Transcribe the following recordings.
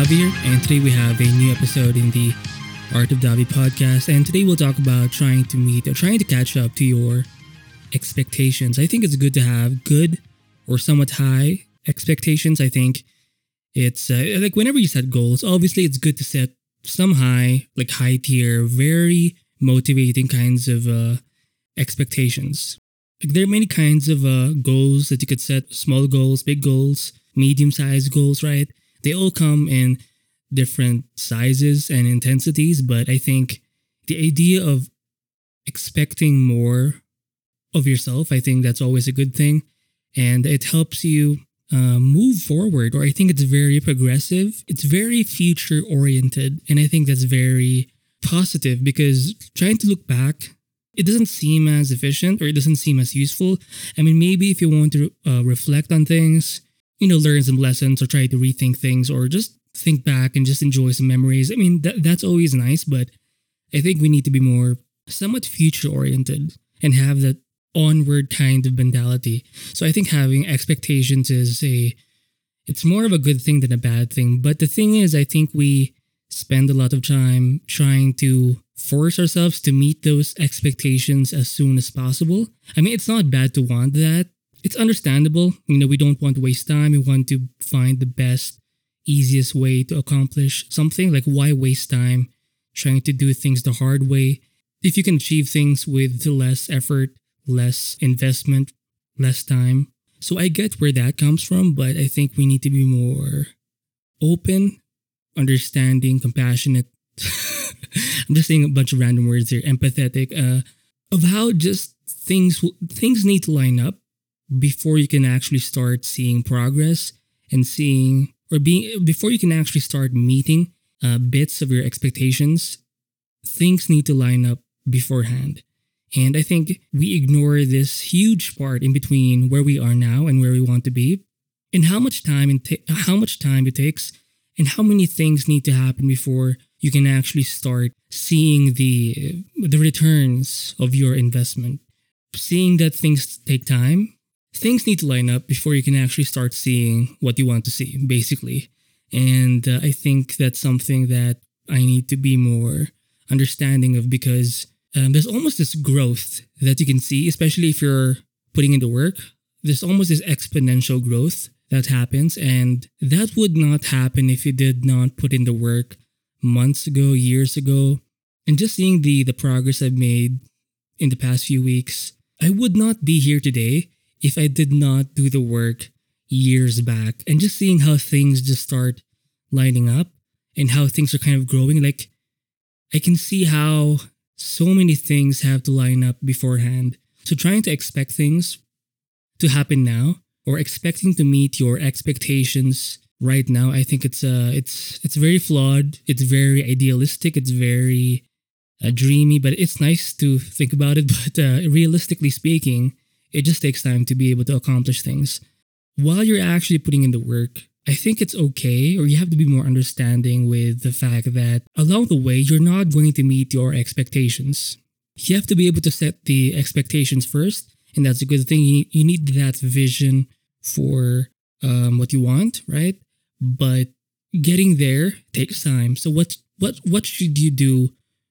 Davi here, and today we have a new episode in the Art of Davi podcast. And today we'll talk about trying to meet or trying to catch up to your expectations. I think it's good to have good or somewhat high expectations. I think it's uh, like whenever you set goals, obviously it's good to set some high, like high tier, very motivating kinds of uh, expectations. Like there are many kinds of uh, goals that you could set small goals, big goals, medium sized goals, right? They all come in different sizes and intensities, but I think the idea of expecting more of yourself, I think that's always a good thing. And it helps you uh, move forward, or I think it's very progressive. It's very future oriented. And I think that's very positive because trying to look back, it doesn't seem as efficient or it doesn't seem as useful. I mean, maybe if you want to uh, reflect on things, you know, learn some lessons or try to rethink things or just think back and just enjoy some memories. I mean, that, that's always nice, but I think we need to be more somewhat future oriented and have that onward kind of mentality. So I think having expectations is a it's more of a good thing than a bad thing. But the thing is, I think we spend a lot of time trying to force ourselves to meet those expectations as soon as possible. I mean, it's not bad to want that. It's understandable. You know, we don't want to waste time. We want to find the best, easiest way to accomplish something. Like, why waste time trying to do things the hard way? If you can achieve things with less effort, less investment, less time. So I get where that comes from, but I think we need to be more open, understanding, compassionate. I'm just saying a bunch of random words here. Empathetic, uh, of how just things things need to line up before you can actually start seeing progress and seeing or being before you can actually start meeting uh, bits of your expectations. Things need to line up beforehand. And I think we ignore this huge part in between where we are now and where we want to be, and how much time and ta- how much time it takes, and how many things need to happen before you can actually start seeing the the returns of your investment. Seeing that things take time, things need to line up before you can actually start seeing what you want to see, basically. And uh, I think that's something that I need to be more understanding of because um, there's almost this growth that you can see, especially if you're putting in the work. There's almost this exponential growth that happens, and that would not happen if you did not put in the work months ago, years ago. And just seeing the the progress I've made in the past few weeks, I would not be here today if I did not do the work years back. And just seeing how things just start lining up and how things are kind of growing, like I can see how so many things have to line up beforehand. So trying to expect things to happen now or expecting to meet your expectations right now, I think it's uh it's it's very flawed. It's very idealistic. It's very uh, dreamy, but it's nice to think about it. But uh, realistically speaking, it just takes time to be able to accomplish things. While you're actually putting in the work, I think it's okay, or you have to be more understanding with the fact that along the way, you're not going to meet your expectations. You have to be able to set the expectations first, and that's a good thing. You, need that vision for um, what you want, right? But getting there takes time. So what what what should you do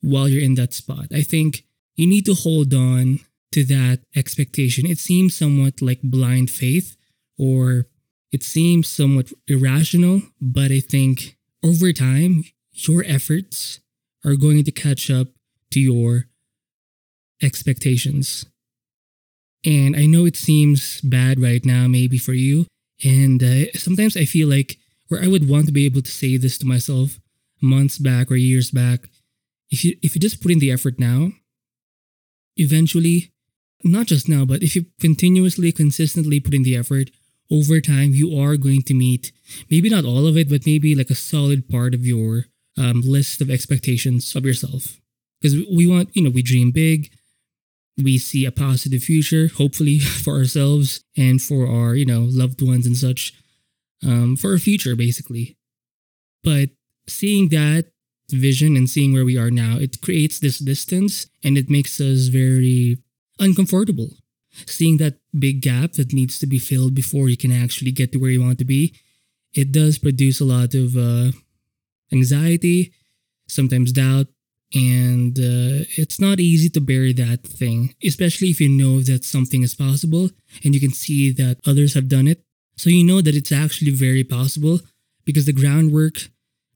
while you're in that spot? I think you need to hold on to that expectation. It seems somewhat like blind faith or it seems somewhat irrational, but I think over time, your efforts are going to catch up to your expectations. And I know it seems bad right now, maybe for you. And uh, sometimes I feel like where I would want to be able to say this to myself months back or years back, if you if you just put in the effort now, eventually, not just now, but if you continuously, consistently put in the effort, over time you are going to meet maybe not all of it, but maybe like a solid part of your um, list of expectations of yourself. Because we want, you know, we dream big, we see a positive future, hopefully for ourselves and for our, you know, loved ones and such, um, for our future basically. But seeing that vision and seeing where we are now, it creates this distance and it makes us very uncomfortable seeing that big gap that needs to be filled before you can actually get to where you want to be, it does produce a lot of uh, anxiety, sometimes doubt, and uh, it's not easy to bury that thing, especially if you know that something is possible and you can see that others have done it. So you know that it's actually very possible because the groundwork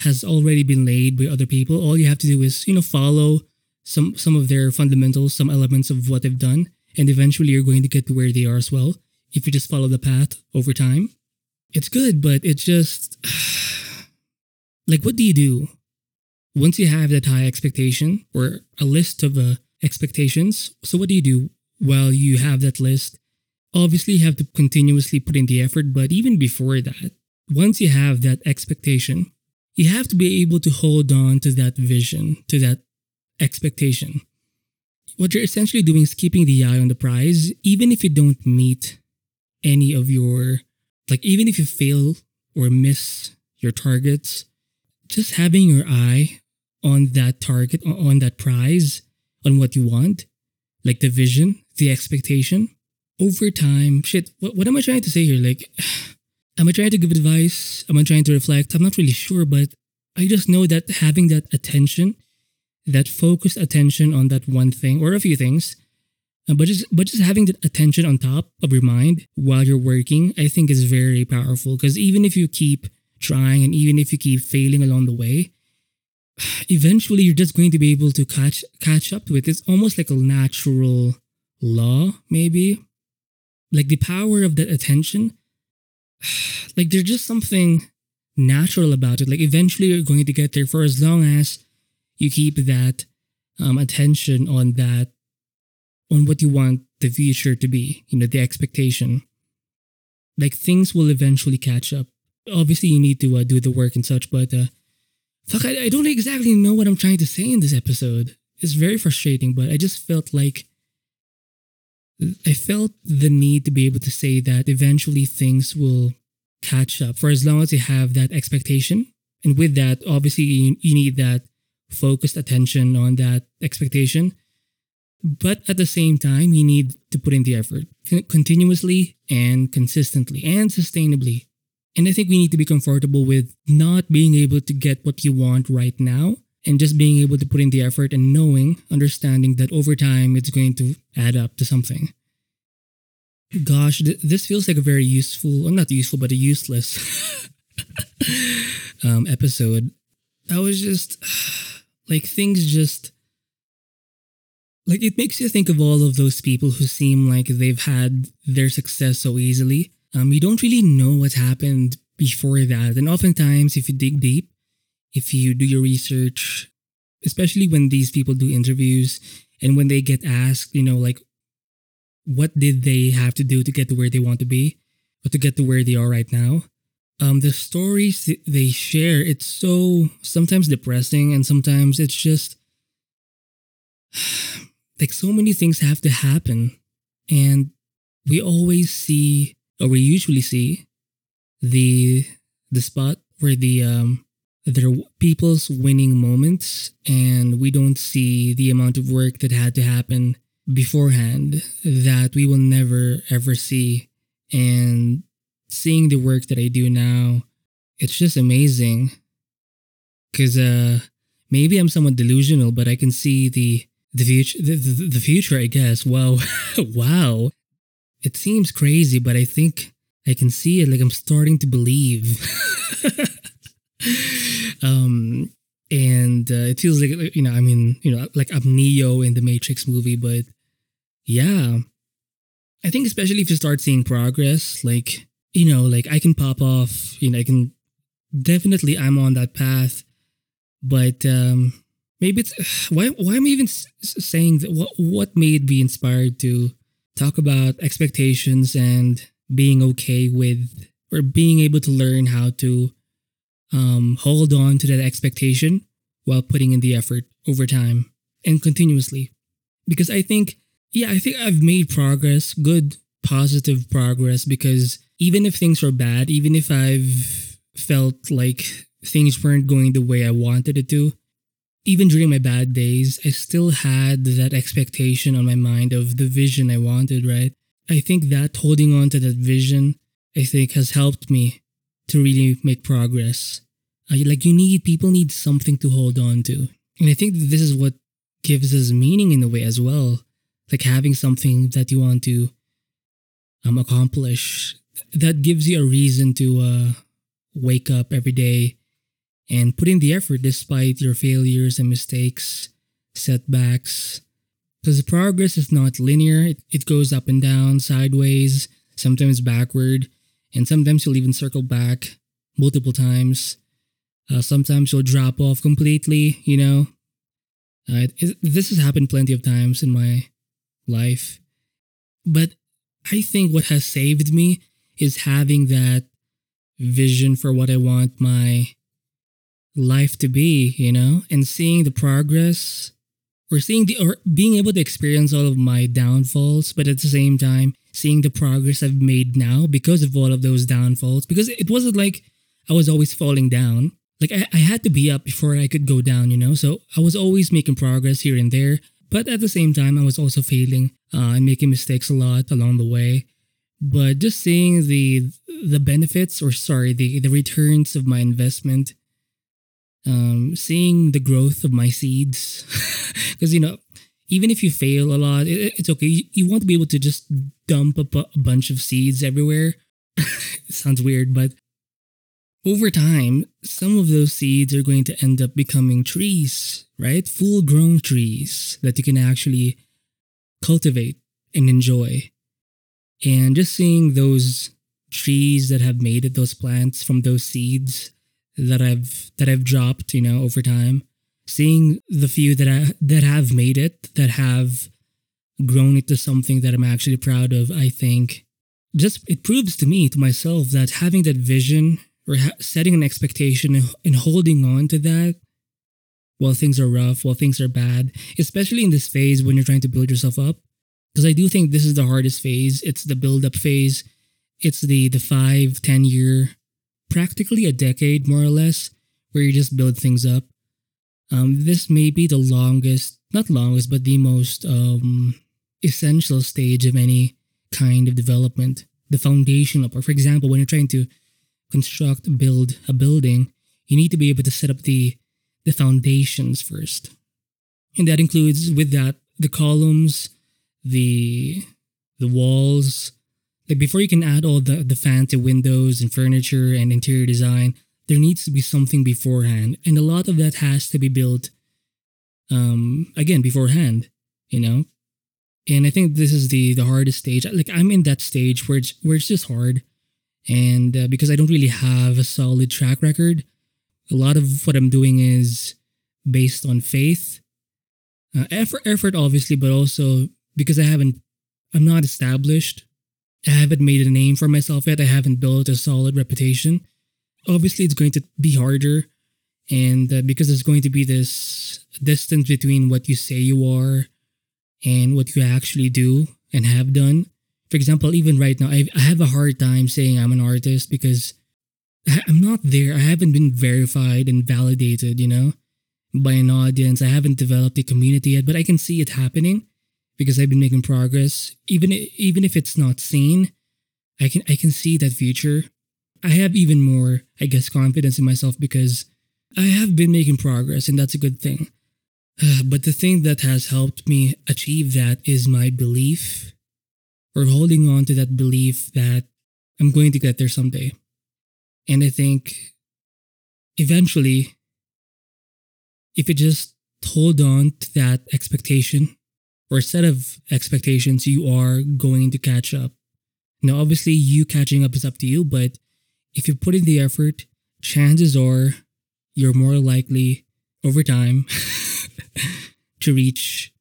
has already been laid by other people. All you have to do is, you know, follow some some of their fundamentals, some elements of what they've done, and eventually you're going to get to where they are as well if you just follow the path over time. It's good, but it's just like what do you do once you have that high expectation or a list of uh, expectations, so what do you do while you have that list? Obviously, you have to continuously put in the effort, but even before that, once you have that expectation, you have to be able to hold on to that vision, to that expectation. What you're essentially doing is keeping the eye on the prize, even if you don't meet any of your, like, even if you fail or miss your targets, just having your eye on that target, on that prize, on what you want, like the vision, the expectation. Over time, shit, what, what am I trying to say here? Like, am I trying to give advice? Am I trying to reflect? I'm not really sure, but I just know that having that attention, that focused attention on that one thing or a few things, uh, but just but just having the attention on top of your mind while you're working, I think is very powerful. Because even if you keep trying and even if you keep failing along the way, eventually you're just going to be able to catch catch up it. It's almost like a natural law, maybe. Like the power of that attention. Like there's just something natural about it. Like eventually you're going to get there for as long as you keep that um, attention on that, on what you want the future to be, you know, the expectation. Like things will eventually catch up. Obviously, you need to uh, do the work and such, but uh, Fuck, I, I don't exactly know what I'm trying to say in this episode. It's very frustrating, but I just felt like I felt the need to be able to say that eventually things will catch up for as long as you have that expectation. And with that, obviously, you, you need that focused attention on that expectation. But at the same time, you need to put in the effort continuously and consistently and sustainably and I think we need to be comfortable with not being able to get what you want right now and just being able to put in the effort and knowing, understanding that over time it's going to add up to something. Gosh, th- this feels like a very useful, well, not useful, but a useless um, episode. I was just like things just like it makes you think of all of those people who seem like they've had their success so easily um, you don't really know what happened before that. And oftentimes, if you dig deep, if you do your research, especially when these people do interviews and when they get asked, you know, like, what did they have to do to get to where they want to be or to get to where they are right now? Um, the stories they share, it's so sometimes depressing and sometimes it's just like so many things have to happen. And we always see or we usually see the the spot where the um there are people's winning moments and we don't see the amount of work that had to happen beforehand that we will never ever see and seeing the work that I do now it's just amazing cuz uh maybe I'm somewhat delusional but I can see the the future the, the, the future I guess wow wow it seems crazy, but I think I can see it. Like I'm starting to believe. um, and uh, it feels like you know, I mean, you know, like I'm Neo in the Matrix movie, but yeah, I think especially if you start seeing progress, like you know, like I can pop off. You know, I can definitely I'm on that path, but um, maybe it's why why am I even saying that? What what made me inspired to talk about expectations and being okay with or being able to learn how to um, hold on to that expectation while putting in the effort over time and continuously. Because I think, yeah, I think I've made progress, good, positive progress, because even if things were bad, even if I've felt like things weren't going the way I wanted it to, even during my bad days, I still had that expectation on my mind of the vision I wanted, right? I think that holding on to that vision, I think has helped me to really make progress Uh, like you need people need something to hold on to, and I think this is what gives us meaning in a way as well. Like having something that you want to um, accomplish that gives you a reason to uh, wake up every day and put in the effort despite your failures and mistakes, setbacks. Because progress is not linear, it, it goes up and down, sideways, sometimes backward, and sometimes you'll even circle back multiple times. Uh, sometimes you'll drop off completely, you know. Uh, it, it, this has happened plenty of times in my life. But I think what has saved me is having that vision for what I want my life to be, you know, and seeing the progress or seeing the or being able to experience all of my downfalls, but at the same time seeing the progress I've made now because of all of those downfalls. Because it wasn't like I was always falling down. Like I, I had to be up before I could go down, you know? So I was always making progress here and there. But at the same time, I was also failing uh, and making mistakes a lot along the way. But just seeing the the benefits, or sorry, the the returns of my investment, um, seeing the growth of my seeds, because you know, even if you fail a lot, it, it's okay. You, you won't be able to just dump a, a bunch of seeds everywhere. sounds weird, but over time, some of those seeds are going to end up becoming trees, right? Full grown trees that you can actually cultivate and enjoy. And just seeing those trees that have made it, those plants from those seeds that I've that I've dropped, you know, over time, seeing the few that I that have made it, that have grown into something that I'm actually proud of, I think just it proves to me to myself that having that vision or setting an expectation and holding on to that while things are rough, while things are bad, especially in this phase when you're trying to build yourself up. Because I do think this is the hardest phase. It's the build up phase. It's the the five, ten year, practically a decade more or less, where you just build things up. Um, this may be the longest, not longest, but the most um, essential stage of any kind of development. The foundation of, or for example, when you're trying to construct, build a building, you need to be able to set up the the foundations first. And that includes with that the columns, the the walls. Like before you can add all the, the fancy windows and furniture and interior design, there needs to be something beforehand. And a lot of that has to be built um again beforehand, you know? And I think this is the the hardest stage. Like I'm in that stage where it's where it's just hard and uh, because I don't really have a solid track record, a lot of what I'm doing is based on faith, uh, effort, effort, obviously, but also because I haven't, I'm not established. I haven't made a name for myself yet. I haven't built a solid reputation. Obviously, it's going to be harder, and uh, because there's going to be this distance between what you say you are and what you actually do and have done for example, even right now, I, I have a hard time saying I'm an artist because I'm not there. I haven't been verified and validated, you know, by an audience. I haven't developed a community yet, but I can see it happening because I've been making progress. Even even if it's not seen, I can I can see that future. I have even more, I guess, confidence in myself because I have been making progress, and that's a good thing. But the thing that has helped me achieve that is my belief or holding on to that belief that I'm going to get there someday. And I think eventually, if you just hold on to that expectation or set of expectations, you are going to catch up. Now, obviously, you catching up is up to you, but if you put in the effort, chances are you're more likely over time to reach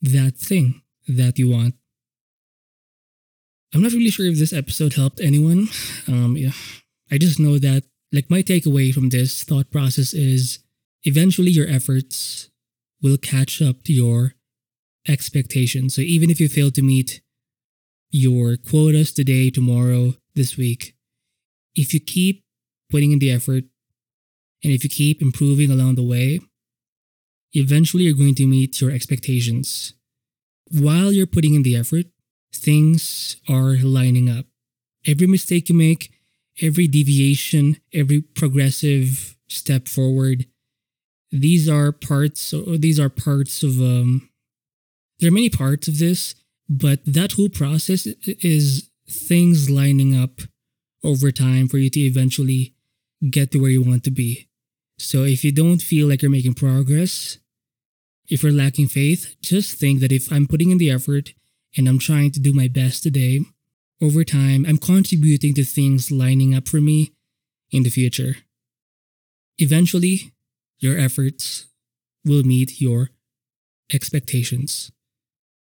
that thing that you want. I'm not really sure if this episode helped anyone. Um, yeah, I just know that like my takeaway from this thought process is eventually your efforts will catch up to your expectations. So even if you fail to meet your quotas today, tomorrow, this week, if you keep putting in the effort and if you keep improving along the way, eventually you're going to meet your expectations. While you're putting in the effort, things are lining up. Every mistake you make every deviation, every progressive step forward. These are parts, or these are parts of, um, there are many parts of this, but that whole process is things lining up over time for you to eventually get to where you want to be. So if you don't feel like you're making progress, if you're lacking faith, just think that if I'm putting in the effort and I'm trying to do my best today, over time, I'm contributing to things lining up for me in the future. Eventually, your efforts will meet your expectations.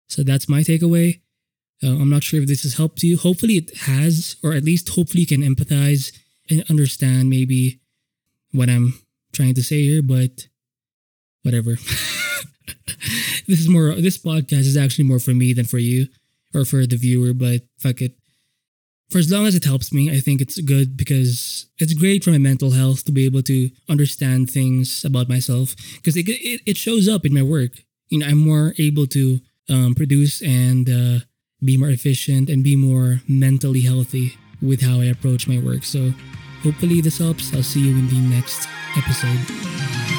So that's my takeaway. Uh, I'm not sure if this has helped you. Hopefully, it has, or at least hopefully, you can empathize and understand maybe what I'm trying to say here, but whatever. this is more, this podcast is actually more for me than for you or for the viewer, but fuck it. For as long as it helps me, I think it's good because it's great for my mental health to be able to understand things about myself because it, it, it shows up in my work. You know, I'm more able to um, produce and uh, be more efficient and be more mentally healthy with how I approach my work. So hopefully this helps. I'll see you in the next episode.